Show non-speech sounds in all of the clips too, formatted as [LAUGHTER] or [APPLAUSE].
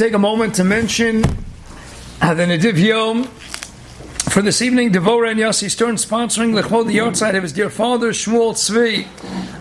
take a moment to mention the Nediv Yom for this evening. Devora and Yossi Stern sponsoring Lechol the outside of his dear father Shmuel Tzvi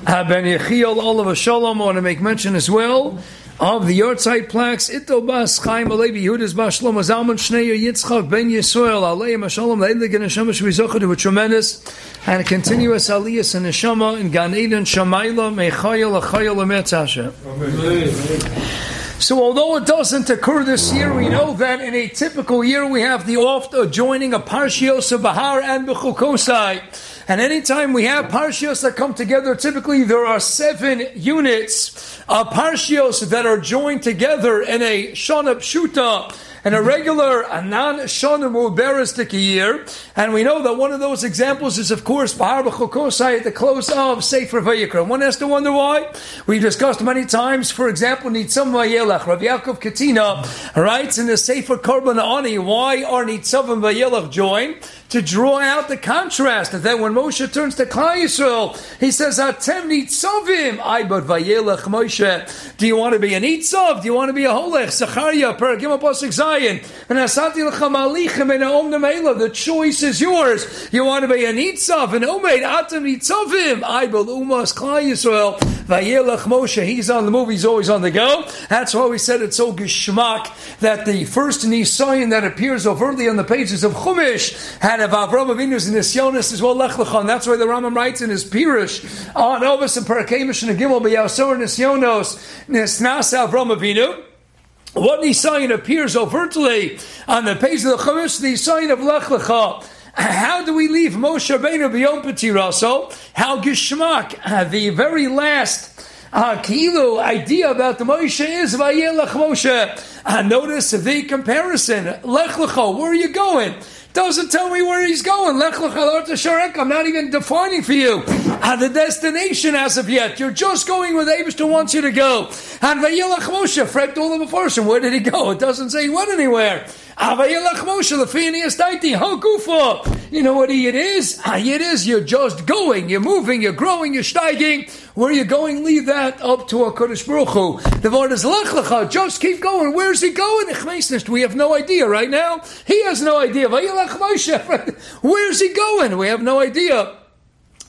uh, Ben Yechiel Oliver Shalom. I want to make mention as well of the Yortzeit plaques, Ito Bas Chaim Alevi Yehudas Bas Shlomo Zalman Shnei Yitzchak Ben Yisrael Aleim Hashalom Leilig and Neshama Shvizocha to a tremendous and continuous aliyah and Neshama in Gan Eden Shamayla Mechayel Achayel Ametzasha. So although it doesn't occur this year, we know that in a typical year we have the oft adjoining of Parshios of Bahar and Bechukosai. And anytime we have Parshios that come together, typically there are seven units of Parshios that are joined together in a Shana Pshuta and a regular a non-shana muberistic year. And we know that one of those examples is, of course, Bahar B'chokosai at the close of Sefer Vayikra. One has to wonder why. We've discussed many times, for example, Nitzam Vayelach, Rav Yaakov Katina writes in the Sefer Korban Ani, why are Nitzam and Vayelach joined? To draw out the contrast that when Moshe turns to Klal Yisrael, he says, Atem Nitzavim, I but Vayelach Moshe. Do you want to be an Nitzav? Do you want to be a Holech? Zachariah, Paragim Apostle Zion. And Asati L'chamalichem and Om The choice is yours. You want to be a Nitzav, an Omeid, Atem Nitzavim. I but Umas Klal Yisrael. Vayelach Moshe. He's on the move. He's always on the go. That's why we said it's so geschmack that the first Nisayan that appears overtly on the pages of Chumash had of Avram Avinu's Nisyonis as well Lech Lechon. That's why the Rambam writes in his Pirush on Ovis and Parakemish and Gimel B'Yasor Nisyonos Nisnas Avram Avinu. What Nisayan appears overtly on the page of the Chumash, the sign of Lech Lechon. [CLEARS THROAT] How do we leave Moshe Rabbeinu beyond Petiraso? How Gishmak, the very last kilo idea about the Moshe is Vayelech Moshe. Uh, notice the comparison. Lech Lecho, where are you going? Doesn't tell me where he's going. Lech Lecho I'm not even defining for you uh, the destination as of yet. You're just going where the wants you to go. And Vayelech Moshe, Fred all the first, where did he go? It doesn't say he went anywhere. You know what it is? Ah, it is you're just going, you're moving, you're growing, you're steiging. Where you're going, leave that up to a Kodesh Baruch Hu. The word is lech lecha. Just keep going. Where's he going? We have no idea right now. He has no idea. [LAUGHS] Where's he going? We have no idea.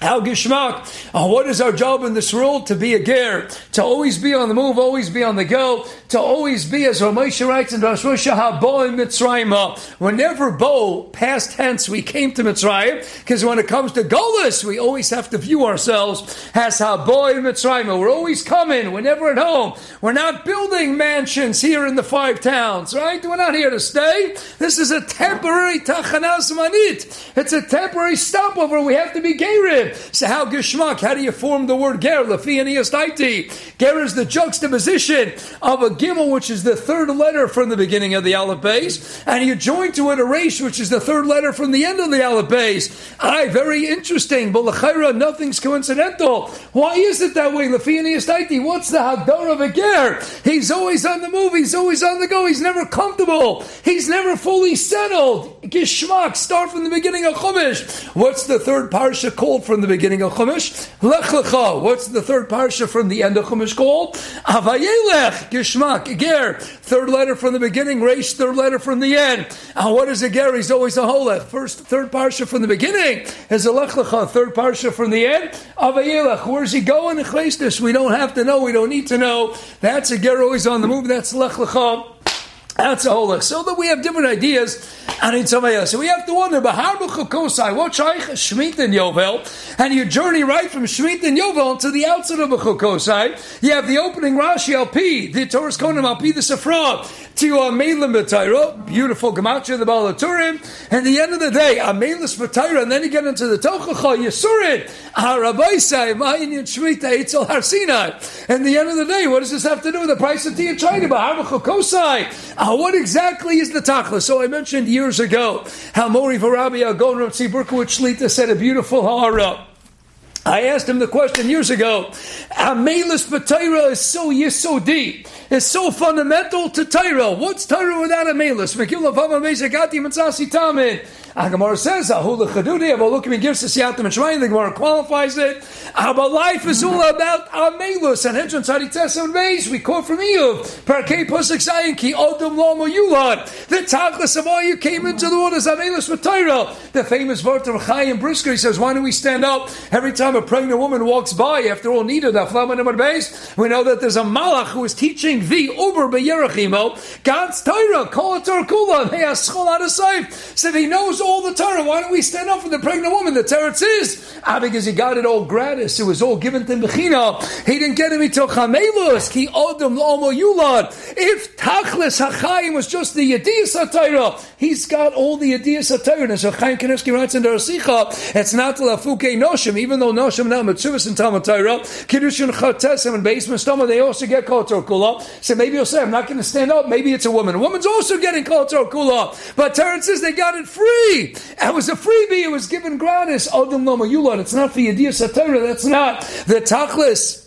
How gishmak? Uh, what is our job in this world? To be a ger, to always be on the move, always be on the go, to always be, as Ramesha writes in Rosh Habo in Mitzrayim. Whenever Bo, past tense, we came to Mitzrayim, because when it comes to Golis, we always have to view ourselves as Habo in Mitzrayim. We're always coming, we're never at home. We're not building mansions here in the five towns, right? We're not here to stay. This is a temporary tachanas manit. It's a temporary stopover. We have to be gerim. So how gishmak? How do you form the word ger? Lafianiastaiti. Ger is the juxtaposition of a gimel, which is the third letter from the beginning of the aleph base, and you join to it a resh, which is the third letter from the end of the aleph base. Aye, very interesting. But l'chayra, nothing's coincidental. Why is it that way? Lafianiastaiti. What's the hadar of a ger? He's always on the move. He's always on the go. He's never comfortable. He's never fully settled. Gishmak. Start from the beginning of Chumash. What's the third parsha called from from the beginning of Chumash. Lech Lecha. What's the third parsha from the end of Chumash called? Avayelech. Gishmak. Ger. Third letter from the beginning. Reish. Third letter from the end. And what is a Ger? He's always a Holech. First, third parsha from the beginning is a Lech Lecha. Third parsha from the end. Avayelech. Where's he going? In We don't have to know. We don't need to know. That's a Ger always on the move. That's Lech Lecha. That's a whole so that we have different ideas and in else. So we have to wonder, Bahar B'chukosai, what Shaykh Shemitah and Yovel, and you journey right from Shemitah and Yovel to the outside of B'chukosai. You have the opening Rashi LP, the Torah's Konim LP, the Safra, to Amelim B'Tayra, beautiful Gematria, the Balaturim, and the end of the day, Amelis B'Tayra, and then you get into the Tochacha, Yisurid, Harabaisai, Mayin Shemitah, Eitzel Har Sinai. And the end of the day, what does this have to do with the price of tea and China? Bahar B'chukosai. Uh, what exactly is the tachlis? So I mentioned years ago how Mori Varabi Agon Rav Berkowitz Shlita said a beautiful hara. I asked him the question years ago. Amelis B'Taira is so yisodi, is so fundamental to Taira. What's Taira without Amelis? Megillah Vava Mezagati Matzasi Tamin. Ah, Gemara says, Ahula Chadudi, me, gives us Yatim and Shemayin, the Gemara qualifies it. Our life is all about Amelus, and Hedron Tzadi and base. we quote from Iyuv, Parkei Pusik Zayin, Ki Odom Lomo Yulad, the Tachlis of all you came into the waters, Amelus with Torah. The famous Vorter Chaim Brisker, he says, why don't we stand up every time a pregnant woman walks by, after all needed, Aflam and base, we know that there's a Malach who is teaching the Uber B'Yerachimo, God's Torah, Kol Torah Kula, Hey Aschol Adasayim. So he knows all the Torah, why don't we stand up for the pregnant woman? The Teretz is, ah, because he got it all gratis, it was all given to Bechina. He didn't get it until Chamelus, Ki Odom Lomo Yulad. If Tachlis HaChaim was just the Yediyas HaTorah, he's got all the Yediyas HaTorah. And so Chaim Kanievsky writes in the Rasicha, it's not the Lafuke Noshim, even though Noshim now Mitzvahs and Talmud Torah, Kiddushin Chatesim and Beis Mestama, they also get Kotor Kula. So maybe you'll say, I'm not going to stand up, maybe it's a woman. A woman's also getting Kotor Kula. But Terence says they got it free. It was a freebie, it was given gratis. Odom Loma Yulad. It's not for Yediyas HaTorah, that's not the Tachlis.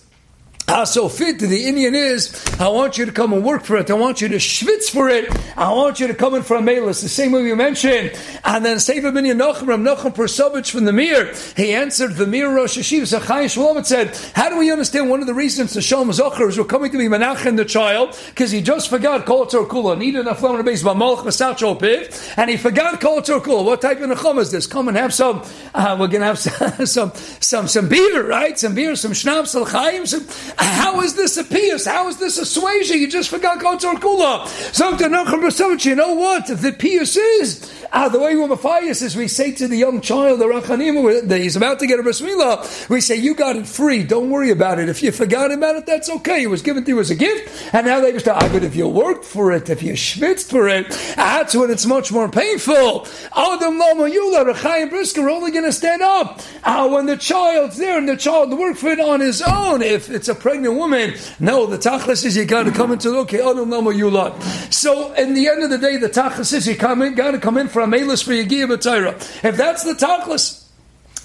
How so fit the Indian is, I want you to come and work for it. I want you to schwitz for it. I want you to come in for a mailus. The same way we mentioned. And then Sefer ben Yenochem, Ram Nochem Partzovitz from the Mir, he answered the Mir Rosh Hashiv, Zachai Shalom said, how do we understand one of the reasons the Shalom Zocher is we're coming to be Menachem the child? Because he just forgot Kol Tor Kula, needed lemon to base, Malach Masach Piv, and he forgot Kol Tor Kula. What type of Nechom is this? Come and have some, uh, we're going to have [LAUGHS] some, some, some, some beer, right? Some beer, some schnapps, some, how is this a pious? How is this a suasia? You just forgot Kotzor Kula. So you know what? The pious is Ah, the way Matthias is, we say to the young child, the Rachanim, that he's about to get a bris milah, we say, you got it free, don't worry about it. If you forgot about it, that's okay. It was given to you as a gift, and now they just, ah, but if you worked for it, if you schwitzed for it, that's when it's much more painful. Adam Loma Yula, Rechayim Brisker only going to stand up. Ah, when the child's there and the child worked for it on his own, if it's a pregnant woman, no, the tachlis is you got to come into, okay, Adam Loma Yula. So, in the end of the day, the tachlis is you got to come in for a melis for Yagiyah B'Torah. If that's the tachlis,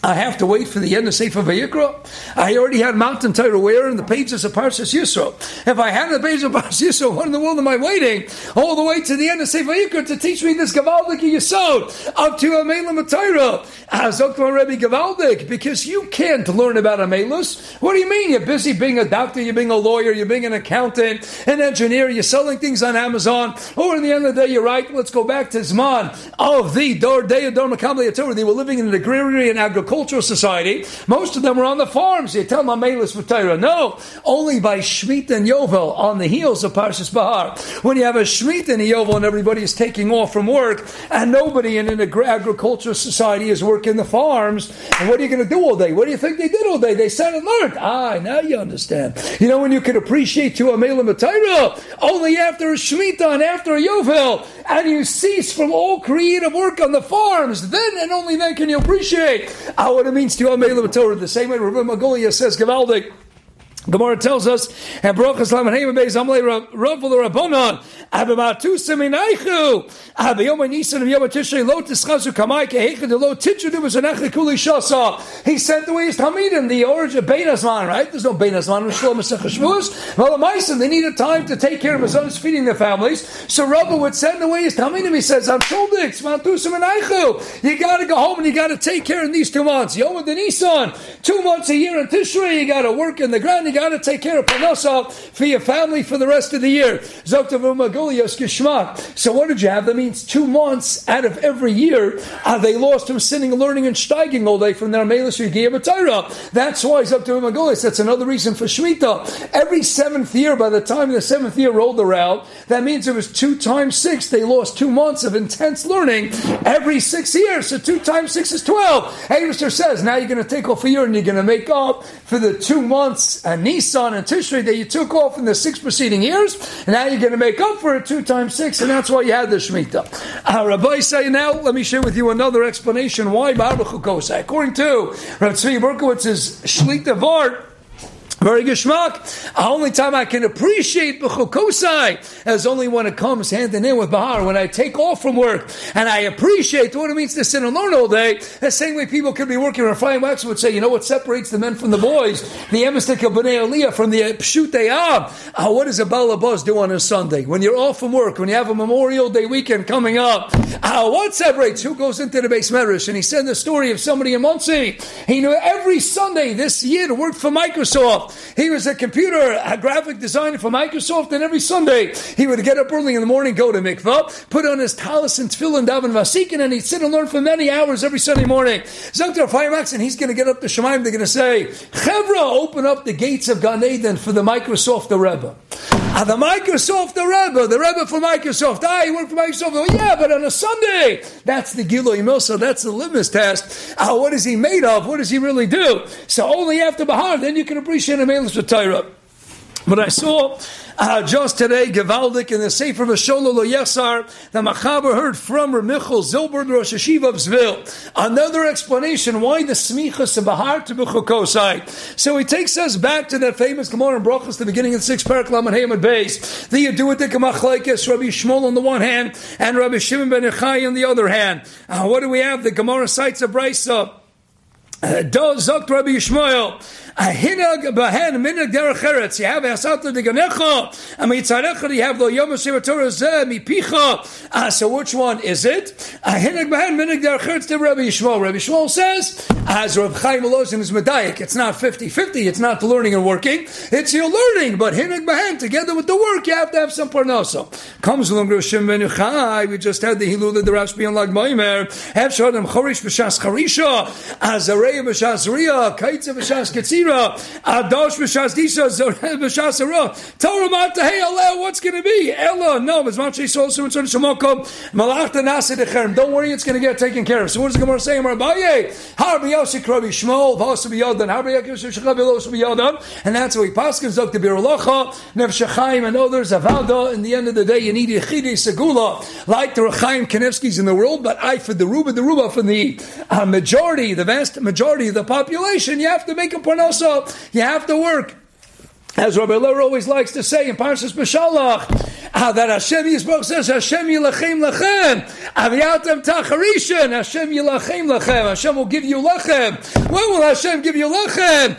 I have to wait for the end of Sefer Vayikra. I already had Mountain Torah where in the pages of Parshas Yisro. If I had the pages of Parshas Yisro, what in the world am I waiting all the way to the end of Sefer Vayikra to teach me this Gavaldik Yisod up to Amelim Torah? Dr. Rebbe Gavaldik, because you can't learn about Amelus. What do you mean? You're busy being a doctor, you're being a lawyer, you're being an accountant, an engineer, you're selling things on Amazon, or in the end of the day, you're right. Let's go back to Zman of the Dor Dei Dor Makam Torah. They were living in an agrarian agriculture agricultural society, most of them were on the farms. You tell them Amelis for Torah. No, only by Shemitah and Yovel on the heels of Parshas Bahar. When you have a Shemitah and a Yovel and everybody is taking off from work and nobody in an agricultural society is working the farms, and what are you going to do all day? What do you think they did all day? They sat and learned. Ah, now you understand. You know when you can appreciate to Amelim Torah only after a Shemitah and after a Yovel, and you cease from all creative work on the farms, then and only then can you appreciate how it means to Amelim Torah. The same way Rabbi Magolia says, Gavaldik. Gemara tells us, and Brochas Lamanheim Beis Amlei Ravel Rabbanon, Abamatu Seminaichu, Abayom Nisan of Yom Tishrei Lo Tischazu Kamai Kehechad Lo Titchudu Bezanecha Kuli Shasa. He sent away his Talmidim, the origin of Beinasman, right? There's no Beinasman with Shlomo Sechashvus. Well, the they needed time to take care of his sons feeding their families. So Rabba would send away his Talmidim. He says, I'm told it, Matu Seminaichu. You got to go home and you got to take care in these two months. Yom Nisan, two months a year in Tishrei, you got to work in the ground, you got to take care of Panasa for your family for the rest of the year. So what did you have? That means two months out of every year uh, they lost from sitting, learning, and steiging all day from their Melis Torah. That's why Zoktav Magulias. That's another reason for Shemitah. Every seventh year, by the time the seventh year rolled around, that means it was two times six. They lost two months of intense learning every six years. So two times six is twelve. Abishter says now you're going to take off a year and you're going to make up for the two months and Nisan and Tishrei that you took off in the six preceding years, and now you're going to make up for it two times six, and that's why you had the Shemitah. Uh, Rabbi say now, let me share with you another explanation why Baruch According to Rabbi Tzvi Berkowitz's Shlita Vart, Very geschmack. The only time I can appreciate b'chukosai is only when it comes hand in hand with bahar. When I take off from work and I appreciate what it means to sit learn all day. The same way people could be working. Rafayim Wax would say, you know what separates the men from the boys? The emistic of b'nei aliyah from the pshutei ab. Uh, what does a balabuz do on a Sunday? When you're off from work, when you have a Memorial Day weekend coming up, uh, what separates? Who goes into the base medrash? And he said the story of somebody in Monsey. He knew every Sunday this year to work for Microsoft. He was a computer, a graphic designer for Microsoft, and every Sunday he would get up early in the morning, go to mikvah, put on his talis and tefillin, daven vasikin, and he'd sit and learn for many hours every Sunday morning. Zaktar Fayemax, and he's going to get up to Shemaim, they're going to say, Chevra, open up the gates of Gan Eden for the Microsoft, the Rebbe. Ah, the Microsoft, the Rebbe, the Rebbe for Microsoft. Ah, you work for Microsoft. Oh, yeah, but on a Sunday, that's the Giloy Milsa, that's the litmus test. Ah, what is he made of? What does he really do? So only after Bahar, then you can appreciate him Melech Torah. But I saw uh, just today, Gevaldik in the Sefer Vasholo Lo Yesar, the Machaber heard from Ramichel Zilber, Rosh Hashiva. Another explanation why the Smichas of Bahar to Bechokosai. So he takes us back to that famous Gemara in Brachas, the beginning of the sixth parak Lamed Hayamad base. The Yeduadik Rabbi Yishmael on the one hand, and Rabbi Shimon ben Yochai on the other hand. Uh, what do we have? The Gemara cites a brisa. Uh, Does Zokt Rabbi Yishmael hinag bahen minag derech eretz. You have asata de ganecha, and mitzarecha you have lo yom hashem Torah zeh mipicha. Uh, so which one is it? Hinag bahen minag derech eretz to Rabbi Yishmael. Rabbi Yishmael says, as Rabbi Chaim Elozin is medayik, it's not 50-50, it's not the learning and working, it's your learning, but hinag bahen, together with the work, you have to have some parnasa. Comes along Roshim ben Yochai, we just had the Hilul the Rashbi and Lag Maimer, have Shodem Chorish b'shas Charisha, Azarei b'shas Ria, Kaitza b'shas Ketzira, Adosh b'shas disha, b'shas. Torah mata hey Allah, what's going to be? Ella, no, Mizmachi sol sim tzon shemokom, malach nasi decherem. Don't worry, it's going to get taken care of. So what does the Gemara say? Rabbaye, har b'yosik Rabbi Yishmael, v'asa b'yodan, har b'yosik b'los b'yodan, and that's what he paskins up to Birulacha, Nefshechaim, and others, Avada. In the end of the day, you need Yechide Segula, like the Rechaim Kanevskis in the world, but I for the Ruba, the Ruba for the uh, majority, the vast majority of the population, you have to make a parnas also, you have to work. As Rabbi Ler always likes to say in Parshas Beshalach, uh, that Hashem Yisborach says, Hashem Yilachem Lachem, Aviyatem Tacharishan, Hashem Yilachem Lachem, Hashem will give you Lachem. When will Hashem give you Lachem?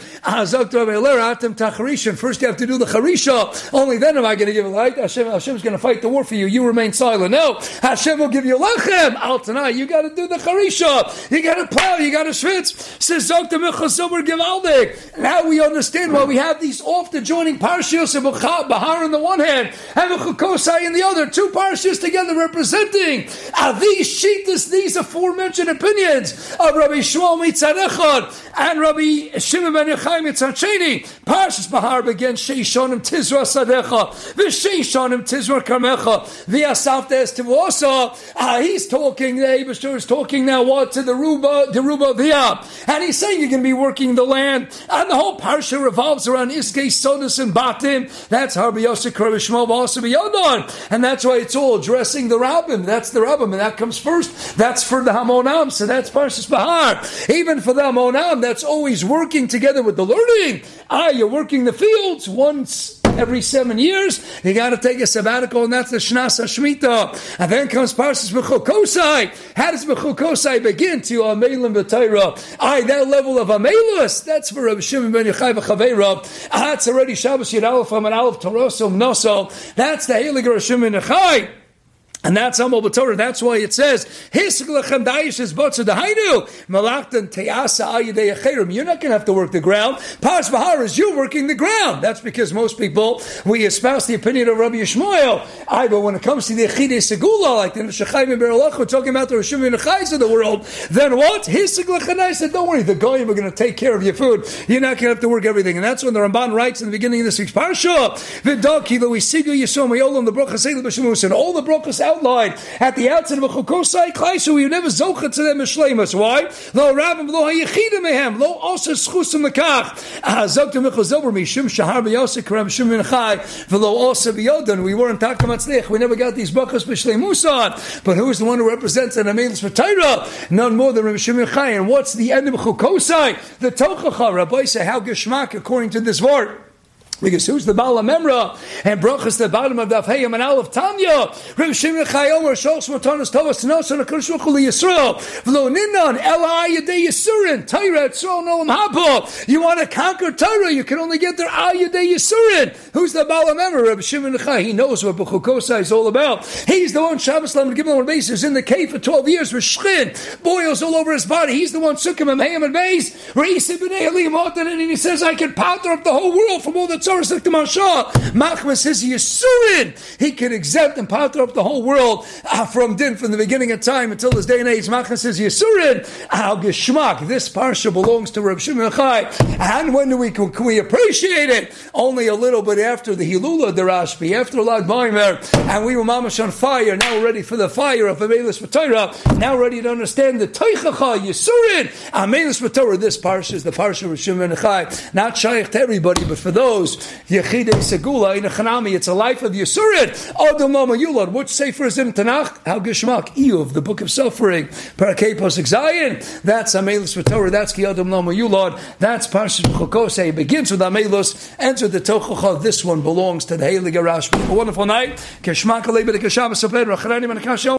First, you have to do the charisha. Only then am I going to give light. Hashem, is going to fight the war for you. You remain silent. No, Hashem will give you lachem. Al tonight, you got to do the charisha. You got to plow. You got to schwitz. Says Dr. Mechasober Givaldik. Now we understand why we have these off the joining parshas and Bahar on the one hand and In the other. Two parshas together representing uh, these sheetas, these aforementioned opinions of Rabbi Yishmael Mitzarechad and Rabbi Shimon ben Yochai Chaim Parshas Bahar begins Sheishonim Tizra Sadecha, V'Sheishonim Tizra Karmecha, V'Asaftes Tivosa. Ah, he's talking, the Abishur is talking now what? To the Ruba, the Ruba Via. And he's saying you're going to be working the land. And the whole Parsha revolves around Iske, Sodus, and Batim. That's Harbi Yosef, Shmo, Yodon. And that's why it's all addressing the Rabbim. That's the Rabbim, and that comes first. That's for the Hamonam, so that's Parshas Bahar. Even for the Hamonam, that's always working together with the learning. Ah, you're working the fields once every seven years. You got to take a sabbatical, and that's the Shnas Hashmita. And then comes Parshas Bechukosai. How does Bechukosai begin? To Amelim B'Tayra. Aye, that level of Amelus, that's for Rabbi Shimon Ben Yochai V'Chaveira. Ah, that's already Shabbos Yid Aleph Aleph Torosum Noso. That's the Heilig Rabbi Shimon Yochai. And that's Amal Torah. That's why it says, You're not going to have to work the ground. Pas Bahar is you working the ground. That's because most people, we espouse the opinion of Rabbi Yishmael. I, but when it comes to the Echide Segula, like the Shechayim and we're talking about the Rishim and Chais of the world, then what? I said, don't worry, the Goyim are going to take care of your food. You're not going to have to work everything. And that's when the Ramban writes in the beginning of this week's Parsha, Vidal Ki Louis, the Brochas and all the Brochas outlined at the outset of a chukosai klaisu. We never zocha to them mishlemas. Why? Lo rabim lo hayichidim mehem lo also schusim lekach. Ah, Zokta michal zober mishum shahar b'yosek karam shum min chai v'lo also b'yodan. We weren't talking about tzlich. We never got these brachas b'shleimus on. But who is the one who represents an amelis for Torah? None more than Rabbi Shimon Chai. And what's the end of chukosai? The tochacha. Rabbi say how geshmak according to this word. Because who's the Bala Memra and Brachas the bottom of the Afhayim and Aleph Tanya? Reb Shimon Chayomer Shos Matanas Tovas Tnos and Akadosh Baruch Yisrael V'lo Ninan Ela Ayadei Yisurin Torah Tzro Noam Haba. You want to conquer Torah? You can only get there Ayadei Yisurin. Who's the Bala Memra? Reb Shimon Chay. He knows what Bechukosa is all about. He's the one Shabbos Lam Gimel on base is in the cave for twelve years with Shchin boils all over his body. He's the one Sukkim and Hayim and Beis. Reisa B'nei Elim and he says I can powder up the whole world from all the Tzoros like the Marsha. Machmas says he is Yisurin. He can exempt and powder up the whole world uh, from din from the beginning of time until this day and age. Machmas says Yisurin. Al Geshmak. This parsha belongs to Reb Shimon Chai. And when do we can, can we appreciate it? Only a little bit after the Hilula Darashbi, after Lag Baimer, and we were mamash on fire. Now ready for the fire of Amelis Torah. Now ready to understand the Teichacha Yisurin. Amelis Torah. This parsha is the parsha of Shimon Chai. Not shaykh to everybody, but for those Yechide Segula in a Chanami. It's a life of Yisurid. Adam Lama Yulad. Which sefer is in Tanakh? How Geshmak. Iyuv, the book of suffering. Parakei Posik Zayin. That's Amelus Torah. That's Ki Adam Lama Yulad. That's Parshat Chokose. It begins with Amelus, ends with the Tochacha. This one belongs to the Heilige Rashbi. A wonderful night. Keshmak Alei B'Dekasham Saped. Racharani Manakashom.